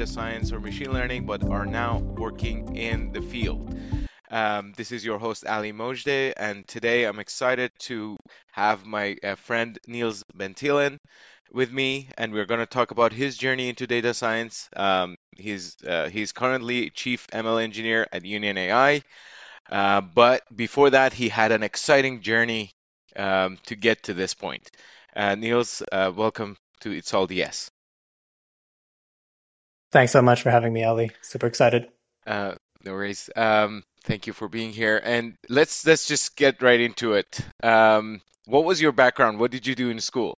data science or machine learning, but are now working in the field. Um, this is your host, Ali Mojde, and today I'm excited to have my uh, friend Niels Bantilan with me, and we're going to talk about his journey into data science. Um, he's uh, he's currently chief ML engineer at Union AI, uh, but before that, he had an exciting journey um, to get to this point. Uh, Niels, uh, welcome to It's All DS. Thanks so much for having me, Ali. Super excited. Uh, no worries. Um, thank you for being here. And let's let's just get right into it. Um, what was your background? What did you do in school?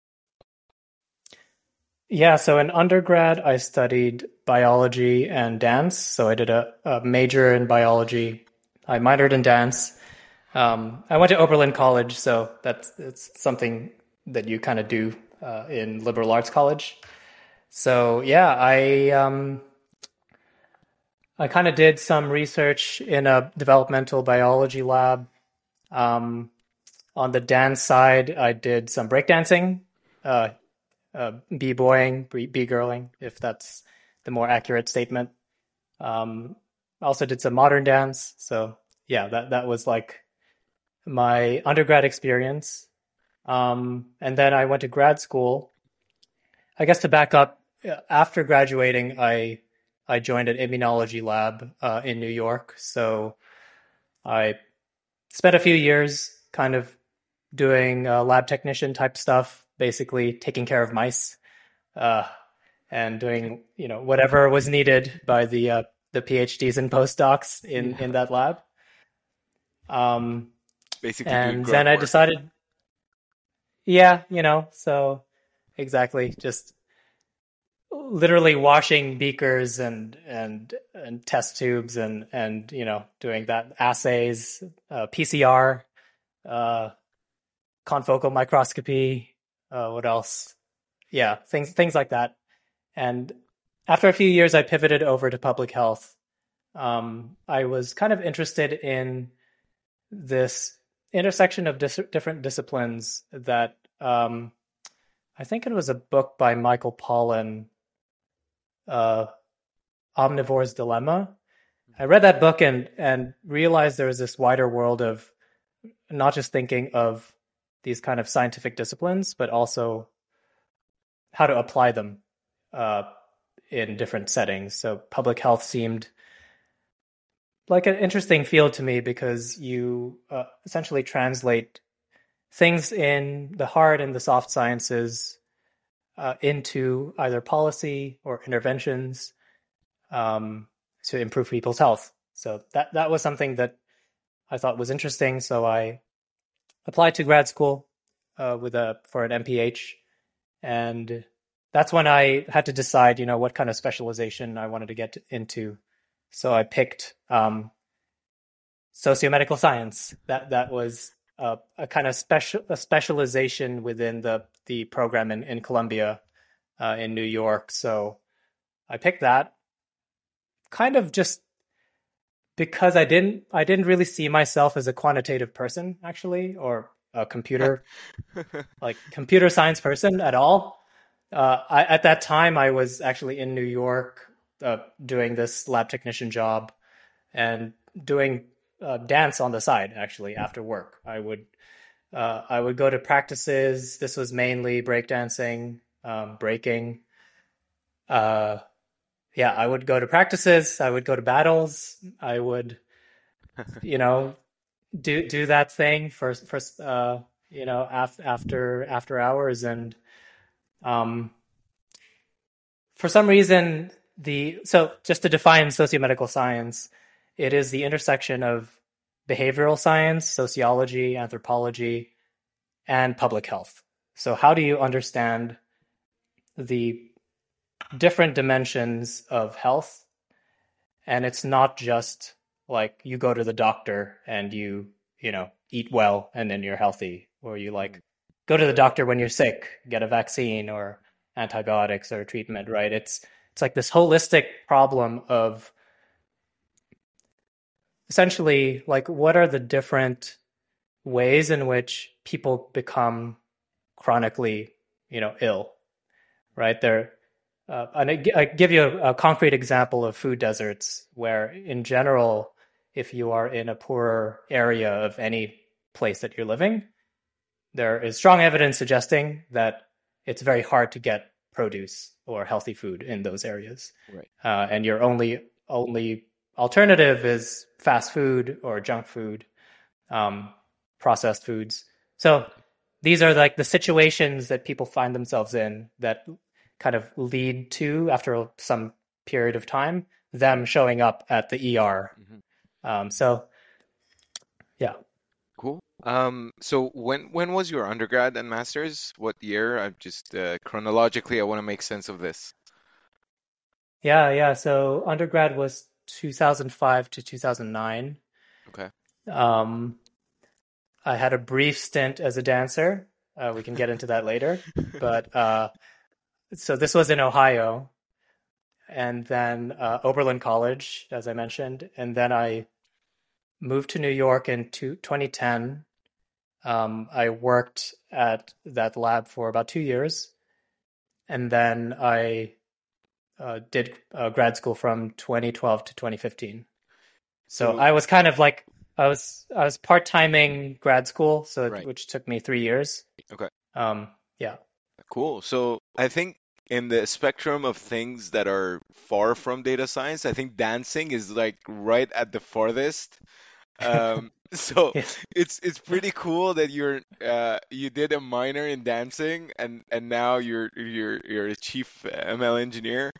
Yeah, so in undergrad, I studied biology and dance. So I did a, a major in biology. I minored in dance. Um, I went to Oberlin College, so that's it's something that you kind of do uh, in liberal arts college. So yeah, I um, I kind of did some research in a developmental biology lab. Um, on the dance side, I did some breakdancing. Uh, uh, b-boying, b-girling, if that's the more accurate statement. Um, also did some modern dance. So yeah, that, that was like my undergrad experience. Um, and then I went to grad school. I guess to back up, after graduating, I I joined an immunology lab uh, in New York. So I spent a few years kind of doing uh, lab technician type stuff basically taking care of mice uh, and doing you know whatever was needed by the uh, the PhDs and postdocs in yeah. in that lab. Um, basically, and then I decided, yeah, you know, so exactly, just literally washing beakers and and and test tubes and and you know doing that assays, uh, PCR, uh, confocal microscopy, uh, what else? Yeah, things things like that. And after a few years, I pivoted over to public health. Um, I was kind of interested in this intersection of dis- different disciplines that um, I think it was a book by Michael Pollan, uh, Omnivore's Dilemma. I read that book and and realized there was this wider world of not just thinking of these kind of scientific disciplines, but also how to apply them uh, in different settings. So public health seemed like an interesting field to me because you uh, essentially translate things in the hard and the soft sciences uh, into either policy or interventions um, to improve people's health. So that that was something that I thought was interesting. So I applied to grad school uh, with a for an MPH, and that's when I had to decide, you know, what kind of specialization I wanted to get into. So I picked um, sociomedical science. That that was a, a, kind of special a specialization within the the program in in Columbia, uh, in New York. So I picked that, kind of just because I didn't I didn't really see myself as a quantitative person actually or a computer like computer science person at all. Uh, I, at that time, I was actually in New York uh, doing this lab technician job and doing uh, dance on the side. Actually, after work, I would uh, I would go to practices. This was mainly breakdancing, um, breaking. Uh, yeah, I would go to practices. I would go to battles. I would, you know, do do that thing for for uh, you know af- after after hours, and um, for some reason the so just to define sociomedical science, it is the intersection of behavioral science, sociology, anthropology, and public health. So how do you understand the different dimensions of health. And it's not just like you go to the doctor and you, you know, eat well and then you're healthy, or you like go to the doctor when you're sick, get a vaccine or antibiotics or treatment, right? It's it's like this holistic problem of essentially like what are the different ways in which people become chronically, you know, ill, right? They're uh, and I, I give you a, a, concrete example of food deserts where, in general, if you are in a poorer area of any place that you're living, there is strong evidence suggesting that it's very hard to get produce or healthy food in those areas. Right. Uh, and your only only alternative is fast food or junk food, um, processed foods. So these are like the situations that people find themselves in that kind of lead to after some period of time them showing up at the ER. Mm-hmm. Um, so yeah. Cool. Um, so when when was your undergrad and masters? What year? I'm just uh, chronologically, I want to make sense of this. Yeah, yeah. So undergrad was 2005 to 2009. Okay. Um, I had a brief stint as a dancer. Uh, we can get into that later, but uh, so this was in Ohio, and then uh, Oberlin College, as I mentioned, and then I moved to New York in two, 2010. Um, I worked at that lab for about two years, and then I uh, did uh, grad school from 2012 to 2015. So, so I was kind of like I was I was part timing grad school, so right. which took me three years. Okay. Um. Yeah. Cool. So I think in the spectrum of things that are far from data science, I think dancing is like right at the farthest. Um, so yeah. it's it's pretty cool that you're uh, you did a minor in dancing and and now you're you're you're a chief ML engineer.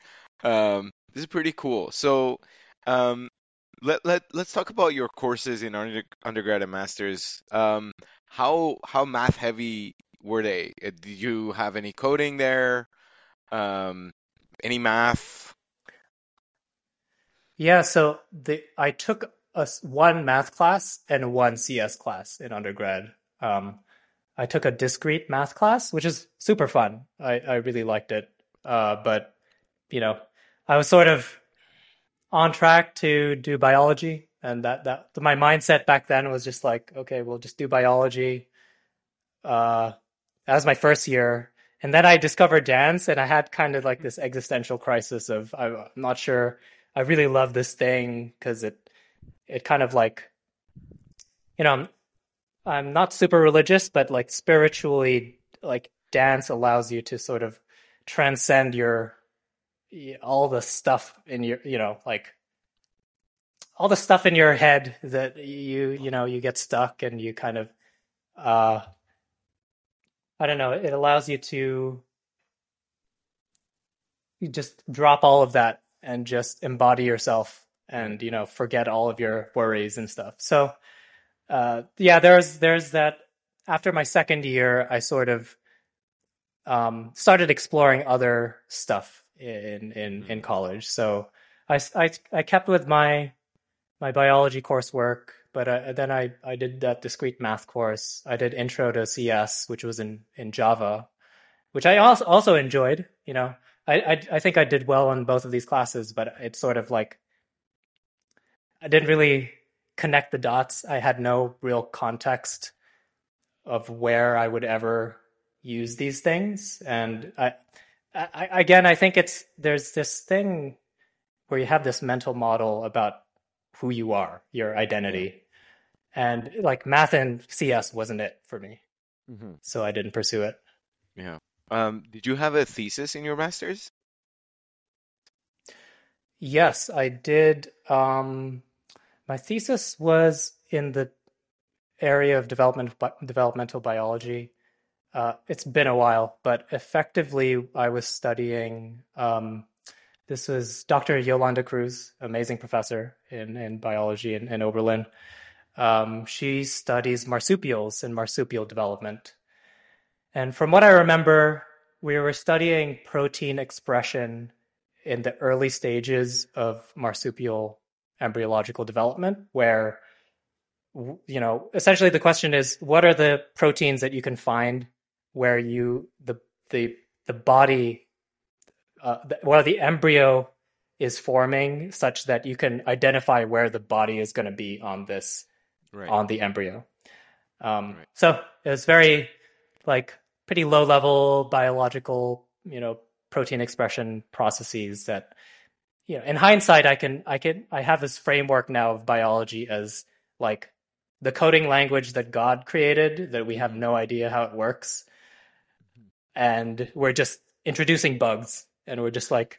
Um, this is pretty cool. So um, let let let's talk about your courses in under, undergrad and masters. Um, how how math heavy were they? Uh, did you have any coding there? Um, any math? Yeah, so the I took a one math class and one CS class in undergrad. Um, I took a discrete math class, which is super fun. I, I really liked it. Uh, but you know, I was sort of on track to do biology, and that that my mindset back then was just like, okay, we'll just do biology. Uh, that was my first year, and then I discovered dance, and I had kind of like this existential crisis of I'm not sure I really love this thing because it it kind of like you know I'm, not super religious, but like spiritually, like dance allows you to sort of transcend your all the stuff in your you know like all the stuff in your head that you you know you get stuck and you kind of uh i don't know it allows you to you just drop all of that and just embody yourself and you know forget all of your worries and stuff so uh yeah there's there's that after my second year i sort of um started exploring other stuff in in in college. So I I I kept with my my biology coursework, but uh, then I I did that discrete math course. I did Intro to CS, which was in in Java, which I also also enjoyed. You know, I I, I think I did well on both of these classes, but it's sort of like I didn't really connect the dots. I had no real context of where I would ever use these things, and I I, again, I think it's there's this thing where you have this mental model about who you are, your identity, and like math and CS wasn't it for me, mm-hmm. so I didn't pursue it. Yeah. Um, did you have a thesis in your master's? Yes, I did. Um, my thesis was in the area of development developmental biology. Uh, it's been a while, but effectively, I was studying. Um, this was Dr. Yolanda Cruz, amazing professor in, in biology in, in Oberlin. Um, she studies marsupials and marsupial development. And from what I remember, we were studying protein expression in the early stages of marsupial embryological development, where you know essentially the question is what are the proteins that you can find where you the the the body uh, the, where the embryo is forming such that you can identify where the body is going to be on this right. on the embryo um, right. so it's very like pretty low level biological, you know, protein expression processes that you know, in hindsight I can I can I have this framework now of biology as like the coding language that God created that we have no idea how it works. And we're just introducing bugs and we're just like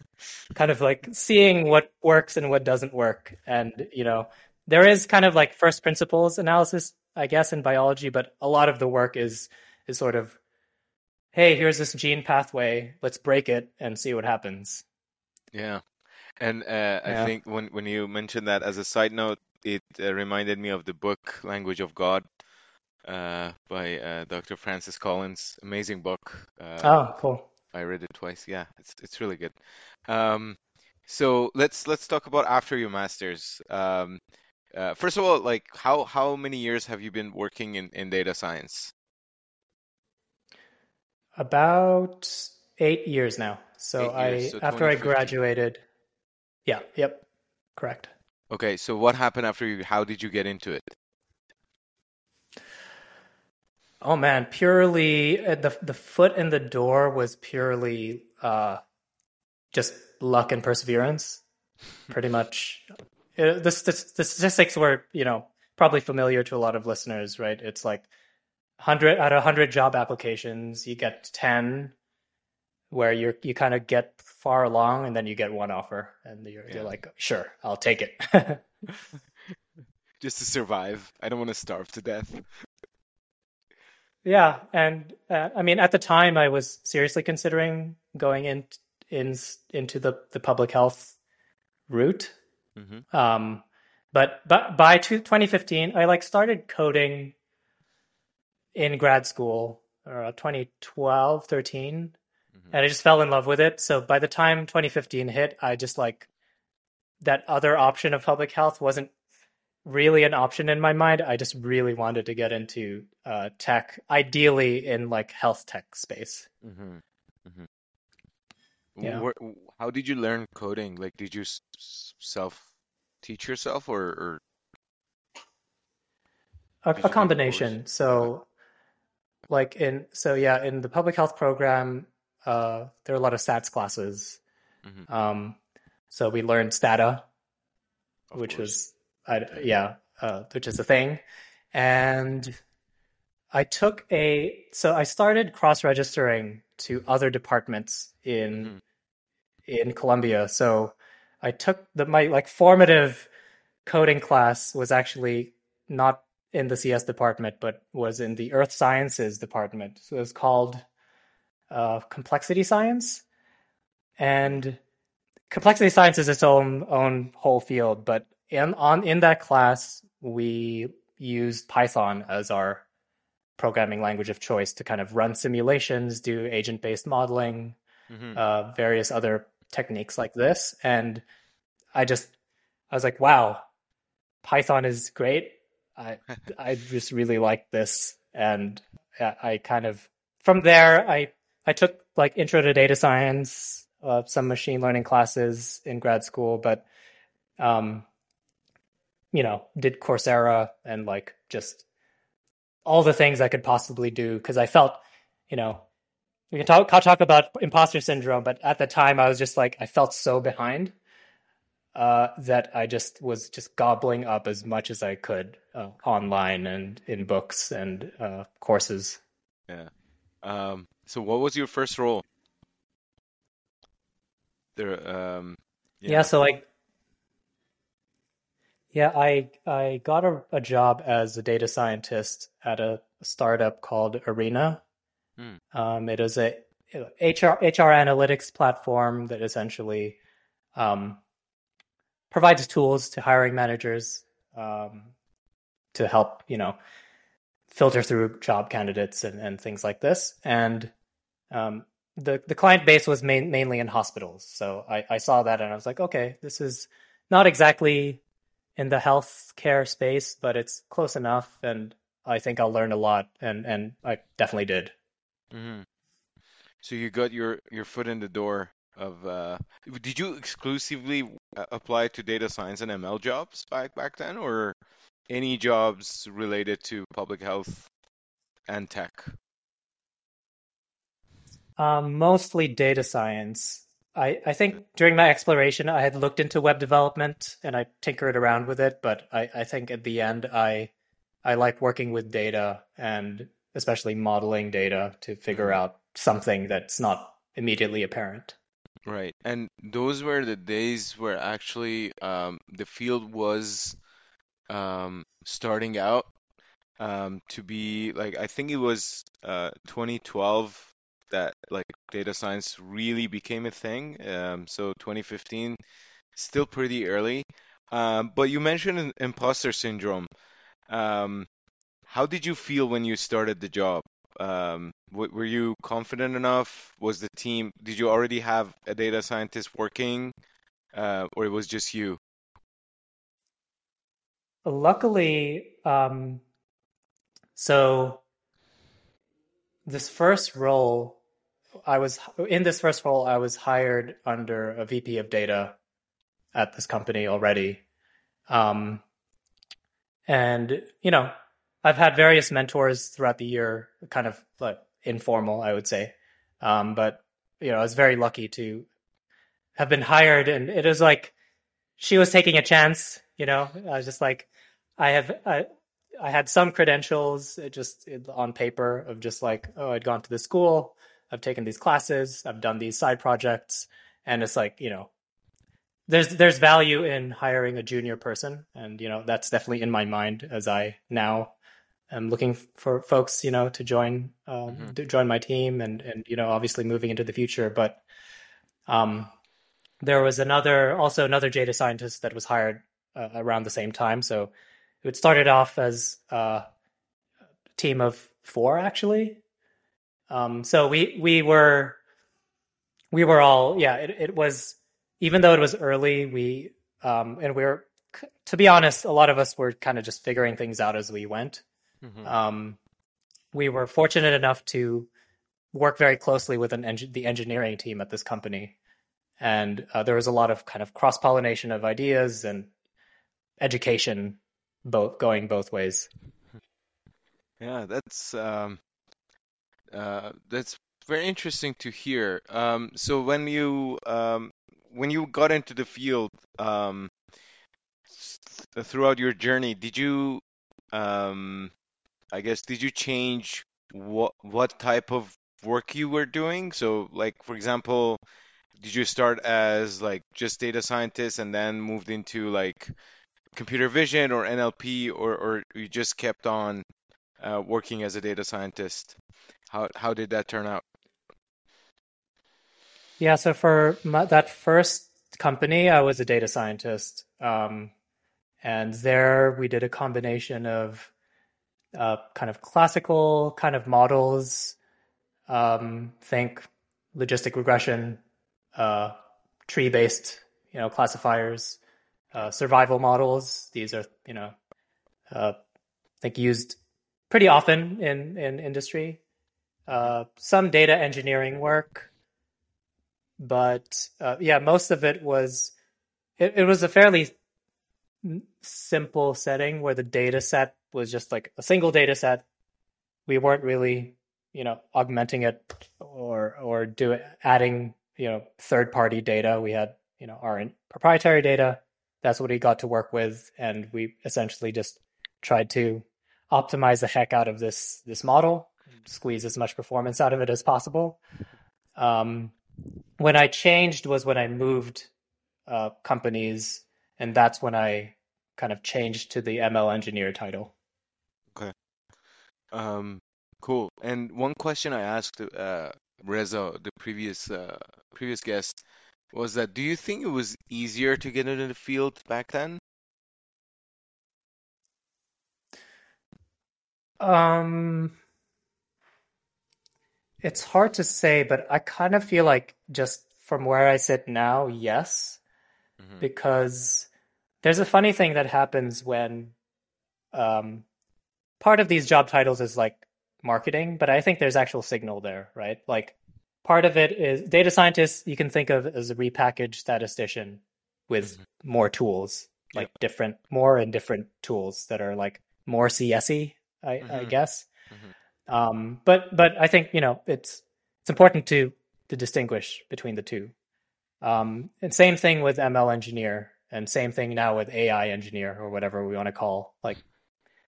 kind of like seeing what works and what doesn't work. And, you know, there is kind of like first principles analysis, I guess, in biology, but a lot of the work is is sort of, hey, here's this gene pathway, let's break it and see what happens. Yeah. And uh, I think when when you mentioned that as a side note, it uh, reminded me of the book Language of God uh, by uh, Dr. Francis Collins. Amazing book. Uh, oh, cool. I read it twice. Yeah, it's it's really good. Um, so let's let's talk about after your masters. Um, uh, first of all, like how how many years have you been working in in data science? About eight years now. So Eight I years, so after I graduated, yeah, yep, correct. Okay, so what happened after you? How did you get into it? Oh man, purely uh, the the foot in the door was purely uh, just luck and perseverance. Pretty much, Uh, the, st- the statistics were you know probably familiar to a lot of listeners, right? It's like hundred out of hundred job applications, you get ten where you're you kind of get far along, and then you get one offer, and you're Yeah. you're like, sure, I'll take it. Just to survive. I don't want to starve to death. Yeah, and uh, I mean, at the time, I was seriously considering going in, in into the the public health route. hmm Um, but but by two, 2015, I like started coding in grad school, uh, 2012, 13, hmm and I just fell in love with it. So by the time 2015 hit, I just like that other option of public health wasn't really an option in my mind. I just really wanted to get into uh, tech, ideally in like health tech space. Mm-hmm. Mm-hmm. Yeah. Where, how did you learn coding? Like, did you self teach yourself or, or A, a you take a course? combination. So, like in so yeah, in the public health program, uh, there are a lot of stats classes. hmm Um, so we learned Stata, Of which course. was I, yeah, uh, which is a thing, and I took a so I started cross registering to other departments in hmm in Columbia. So I took the my like formative coding class was actually not in the CS department, but was in the Earth Sciences department. So it was called uh, Complexity Science, and Complexity Science is its own own whole field. But in on in that class, we used Python as our programming language of choice to kind of run simulations, do agent based modeling, hmm uh, various other techniques like this. And I just, I was like, wow, Python is great. I, I just really like this. And I I kind of, from there, I, I took like intro to data science, uh, some machine learning classes in grad school, but, um, you know, did Coursera and like just all the things I could possibly do because I felt, you know, we can talk talk about imposter syndrome, but at the time I was just like I felt so behind uh, that I just was just gobbling up as much as I could uh, online and in books and uh, courses. Yeah. Um, so what was your first role? There, um, Yeah, yeah. so like yeah, I I got a, a job as a data scientist at a startup called Arena. Hmm. Um, it is a HR HR analytics platform that essentially um, provides tools to hiring managers um, to help you know filter through job candidates and, and things like this. And um, the the client base was main, mainly in hospitals, so I, I saw that and I was like, okay, this is not exactly in the healthcare space, but it's close enough, and I think I'll learn a lot, and and I definitely did. Mm-hmm. So you got your your foot in the door of uh, did you exclusively uh, apply to data science and ML jobs back back then, or any jobs related to public health and tech? Um, mostly data science. I, I think during my exploration, I had looked into web development and I tinkered around with it, but I, I think at the end, I I like working with data and especially modeling data to figure Mhm. out something that's not immediately apparent. Right. And those were the days where actually um, the field was um, starting out um, to be like, I think it was uh, 2012 that like data science really became a thing. Um, so 2015, still pretty early. Um, but you mentioned im- imposter syndrome. Um, how did you feel when you started the job? Um, w were you confident enough? Was the team, did you already have a data scientist working, uh, or it was just you? Luckily, um, so this first role, I was in this first role, I was hired under a VP of data at this company already. Um, and, you know, I've had various mentors throughout the year, kind of like informal, I would say. Um, but, you know, I was very lucky to have been hired. And it was like she was taking a chance, you know, I was just like, I have, I, I had some credentials just on paper of just like, oh, I'd gone to the school, I've taken these classes, I've done these side projects, and it's like, you know, there's there's value in hiring a junior person, and you know that's definitely in my mind as I now am looking for folks, you know, to join um, hmm to join my team, and and you know, obviously moving into the future. But um, there was another also another data scientist that was hired uh, around the same time, so it started off as a team of four actually. Um, so we we were we were all yeah. It it was even though it was early, we um, and we were to be honest, a lot of us were kind of just figuring things out as we went. hmm Um, we were fortunate enough to work very closely with an eng- the engineering team at this company, and uh, there was a lot of kind of cross pollination of ideas and education, both going both ways. Yeah, that's um, uh, that's very interesting to hear. Um, so when you um, when you got into the field um, s- throughout your journey, did you um, I guess did you change what what type of work you were doing? So like for example, did you start as like just data scientist and then moved into like computer vision or NLP or or you just kept on uh, working as a data scientist? How how did that turn out? Yeah, so for my, that first company, I was a data scientist. Um, and there we did a combination of uh, kind of classical kind of models, um, think logistic regression, uh, tree-based, you know, classifiers, uh, survival models. These are, you know, uh, think used pretty often in in industry. Uh, some data engineering work, but uh, yeah, most of it was it, it was a fairly simple setting where the data set was just like a single data set. We weren't really, you know, augmenting it or or do adding, you know, third party data. We had, you know, our proprietary data. That's what he got to work with, and we essentially just tried to optimize the heck out of this this model, squeeze as much performance out of it as possible. Um, when I changed was when I moved uh, companies, and that's when I kind of changed to the ML engineer title. Okay. Um, cool. And one question I asked uh, Reza, the previous uh, previous guest, was that do you think it was easier to get into the field back then? Um, it's hard to say, but I kind of feel like just from where I sit now, yes, hmm because there's a funny thing that happens when um, part of these job titles is like marketing, but I think there's actual signal there, right? Like part of it is data scientists you can think of as a repackaged statistician with hmm more tools, Yep. like different, more and different tools that are like more CSy, I, I hmm guess. hmm Um, but but I think you know it's it's important to to distinguish between the two. Um, and same thing with ML engineer, and same thing now with AI engineer or whatever we want to call like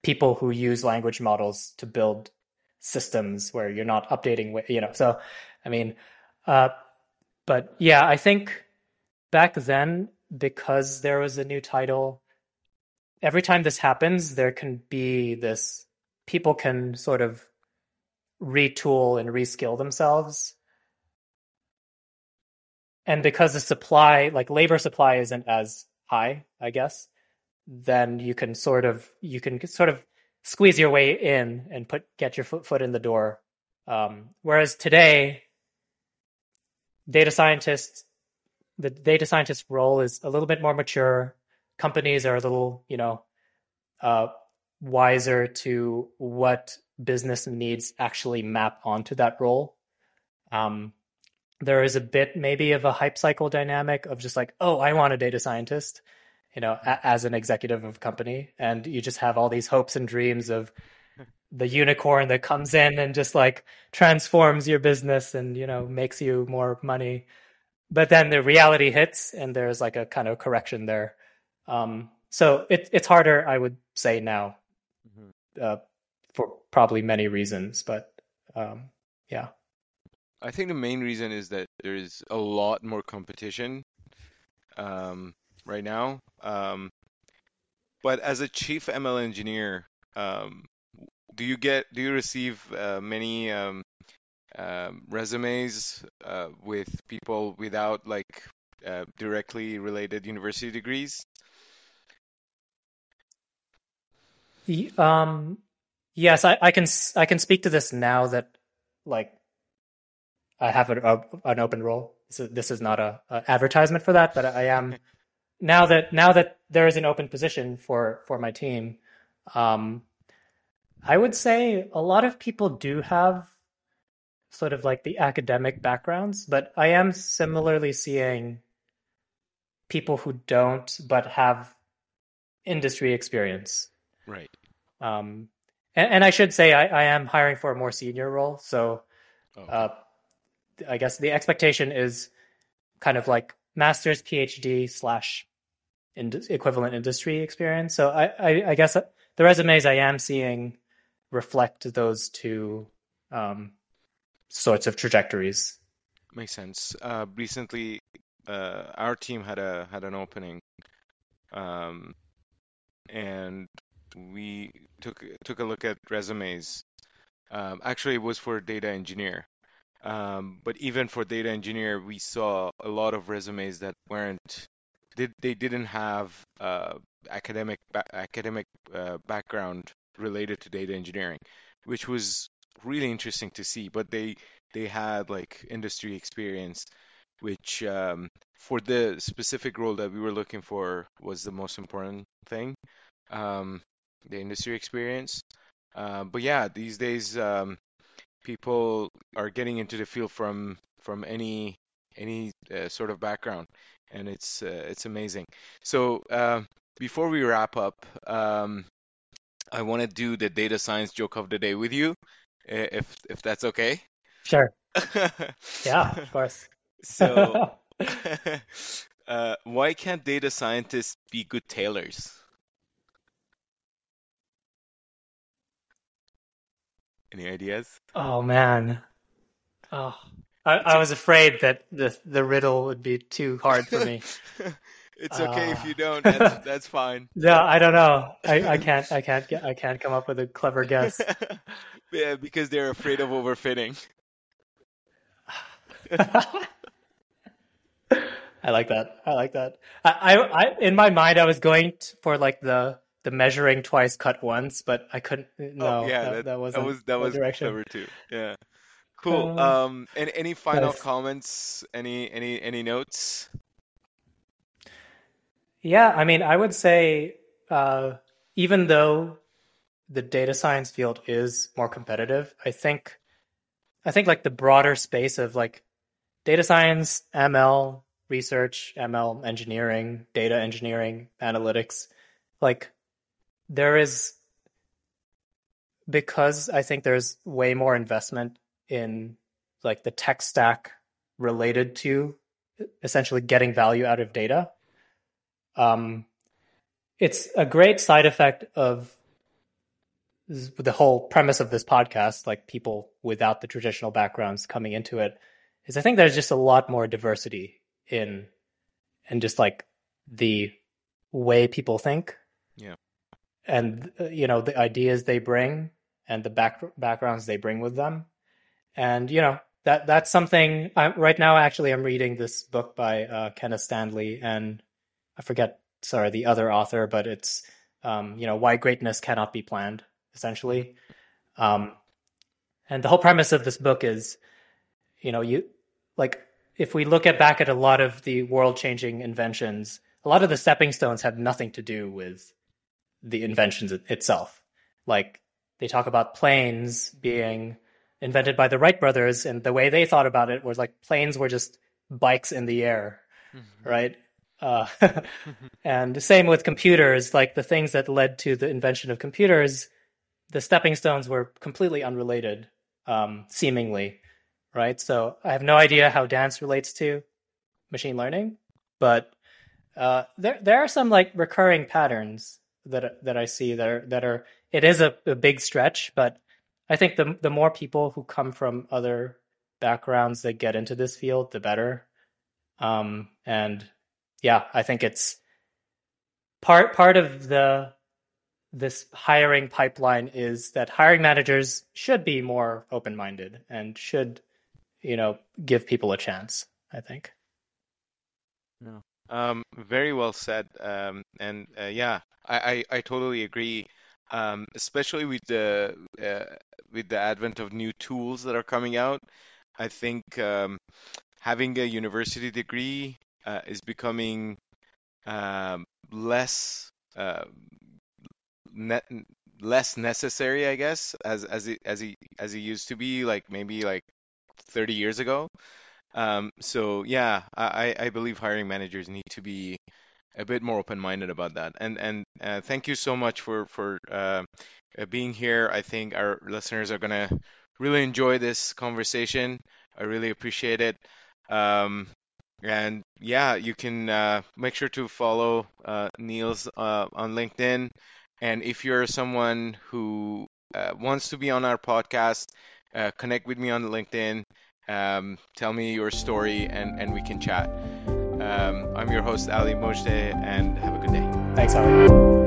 people who use language models to build systems where you're not updating, you know. So, I mean, uh, but yeah, I think back then because there was a new title, every time this happens, there can be this people can sort of retool and reskill themselves. And because the supply, like labor supply isn't as high, I guess, then you can sort of you can sort of squeeze your way in and put get your foot, foot in the door. Um, whereas today, data scientists, the data scientist role is a little bit more mature. Companies are a little, you know, uh, wiser to what business needs actually map onto that role. Um, there is a bit maybe of a hype cycle dynamic of just like, oh, I want a data scientist, you know, a- as an executive of a company, and you just have all these hopes and dreams of the unicorn that comes in and just like transforms your business and you know makes you more money. But then the reality hits and there's like a kind of correction there. Um, so it, it's harder i would say now mm-hmm. uh, for probably many reasons but um, yeah. I think the main reason is that there's a lot more competition um, right now um, but as a chief ml engineer um, do you get do you receive uh, many um, um, resumes uh, with people without like uh, directly related university degrees? Um, yes, I, I can I can speak to this now that like I have a, a, an open role. So this is not a, a advertisement for that, but I am now that now that there is an open position for for my team. Um, I would say a lot of people do have sort of like the academic backgrounds, but I am similarly seeing people who don't but have industry experience. Right. Um, and, and I should say I, I, am hiring for a more senior role, so oh. uh, I guess the expectation is kind of like master's, PhD slash equivalent industry experience. So I, I, I guess the resumes I am seeing reflect those two um, sorts of trajectories. Makes sense. Uh, recently, uh, our team had a had an opening, um, and we took took a look at resumes. Um, actually, it was for data engineer. Um, but even for data engineer, we saw a lot of resumes that weren't they, they didn't have uh, academic ba- academic uh, background related to data engineering, which was really interesting to see. But they they had like industry experience, which um, for the specific role that we were looking for was the most important thing, um, the industry experience. Uh, but yeah, these days um, people are getting into the field from from any any uh, sort of background, and it's uh, it's amazing. So uh, before we wrap up, um, I want to do the data science joke of the day with you, if if that's okay. Sure. yeah, of course. so, uh, why can't data scientists be good tailors? Any ideas? Oh man. Oh, I, I was afraid that the the riddle would be too hard for me. It's okay uh, if you don't. That's, that's fine. No, I don't know. I, I can't. I can't get. I can't come up with a clever guess. yeah, because they're afraid of overfitting. I like that. I like that. I, I, I, in my mind, I was going for like the the measuring twice, cut once, but I couldn't. No, oh, yeah, that, that, that wasn't that was that was direction. clever too. Yeah, cool. Um, um and any final nice. comments? Any any any notes? Yeah, I mean, I would say uh, even though the data science field is more competitive, I think I think like the broader space of like data science, ML research, ML engineering, data engineering, analytics, like there is because I think there's way more investment in like the tech stack related to essentially getting value out of data. Um, it's a great side effect of the whole premise of this podcast, like people without the traditional backgrounds coming into it, is I think there's just a lot more diversity in and just like the way people think. Yeah. And uh, you know the ideas they bring and the back backgrounds they bring with them, and you know that that's something. I, right now, actually, I'm reading this book by uh, Kenneth Stanley, and I forget, sorry, the other author, but it's um, you know why greatness cannot be planned, essentially. Um, and the whole premise of this book is, you know, you like if we look at back at a lot of the world changing inventions, a lot of the stepping stones have nothing to do with the inventions itself. Like they talk about planes being invented by the Wright brothers, and the way they thought about it was like planes were just bikes in the air, mm-hmm. right? Uh, and the same with computers, like the things that led to the invention of computers, the stepping stones were completely unrelated, um, seemingly right? So I have no idea how dance relates to machine learning, but uh, there there are some like recurring patterns that that I see that are that are it is a, a big stretch, but I think the the more people who come from other backgrounds that get into this field, the better. Um, and yeah, I think it's part part of the this hiring pipeline is that hiring managers should be more open minded and should you know give people a chance. I think. Yeah. Um, very well said. Um, and uh, yeah, I, I, I totally agree. Um, especially with the uh, with the advent of new tools that are coming out, I think um, having a university degree uh, is becoming um, less uh, ne less necessary, I guess, as as it as it as it used to be. Like maybe like 30 years ago. Um, so yeah, I, I believe hiring managers need to be a bit more open-minded about that. And and uh, thank you so much for for uh, uh being here. I think our listeners are gonna really enjoy this conversation. I really appreciate it. Um, and yeah, you can uh, make sure to follow uh, Niels uh, on LinkedIn. And if you're someone who uh, wants to be on our podcast, uh, connect with me on LinkedIn. Um, tell me your story, and, and we can chat. Um, I'm your host, Ali Mojde, and have a good day. Thanks, Ali.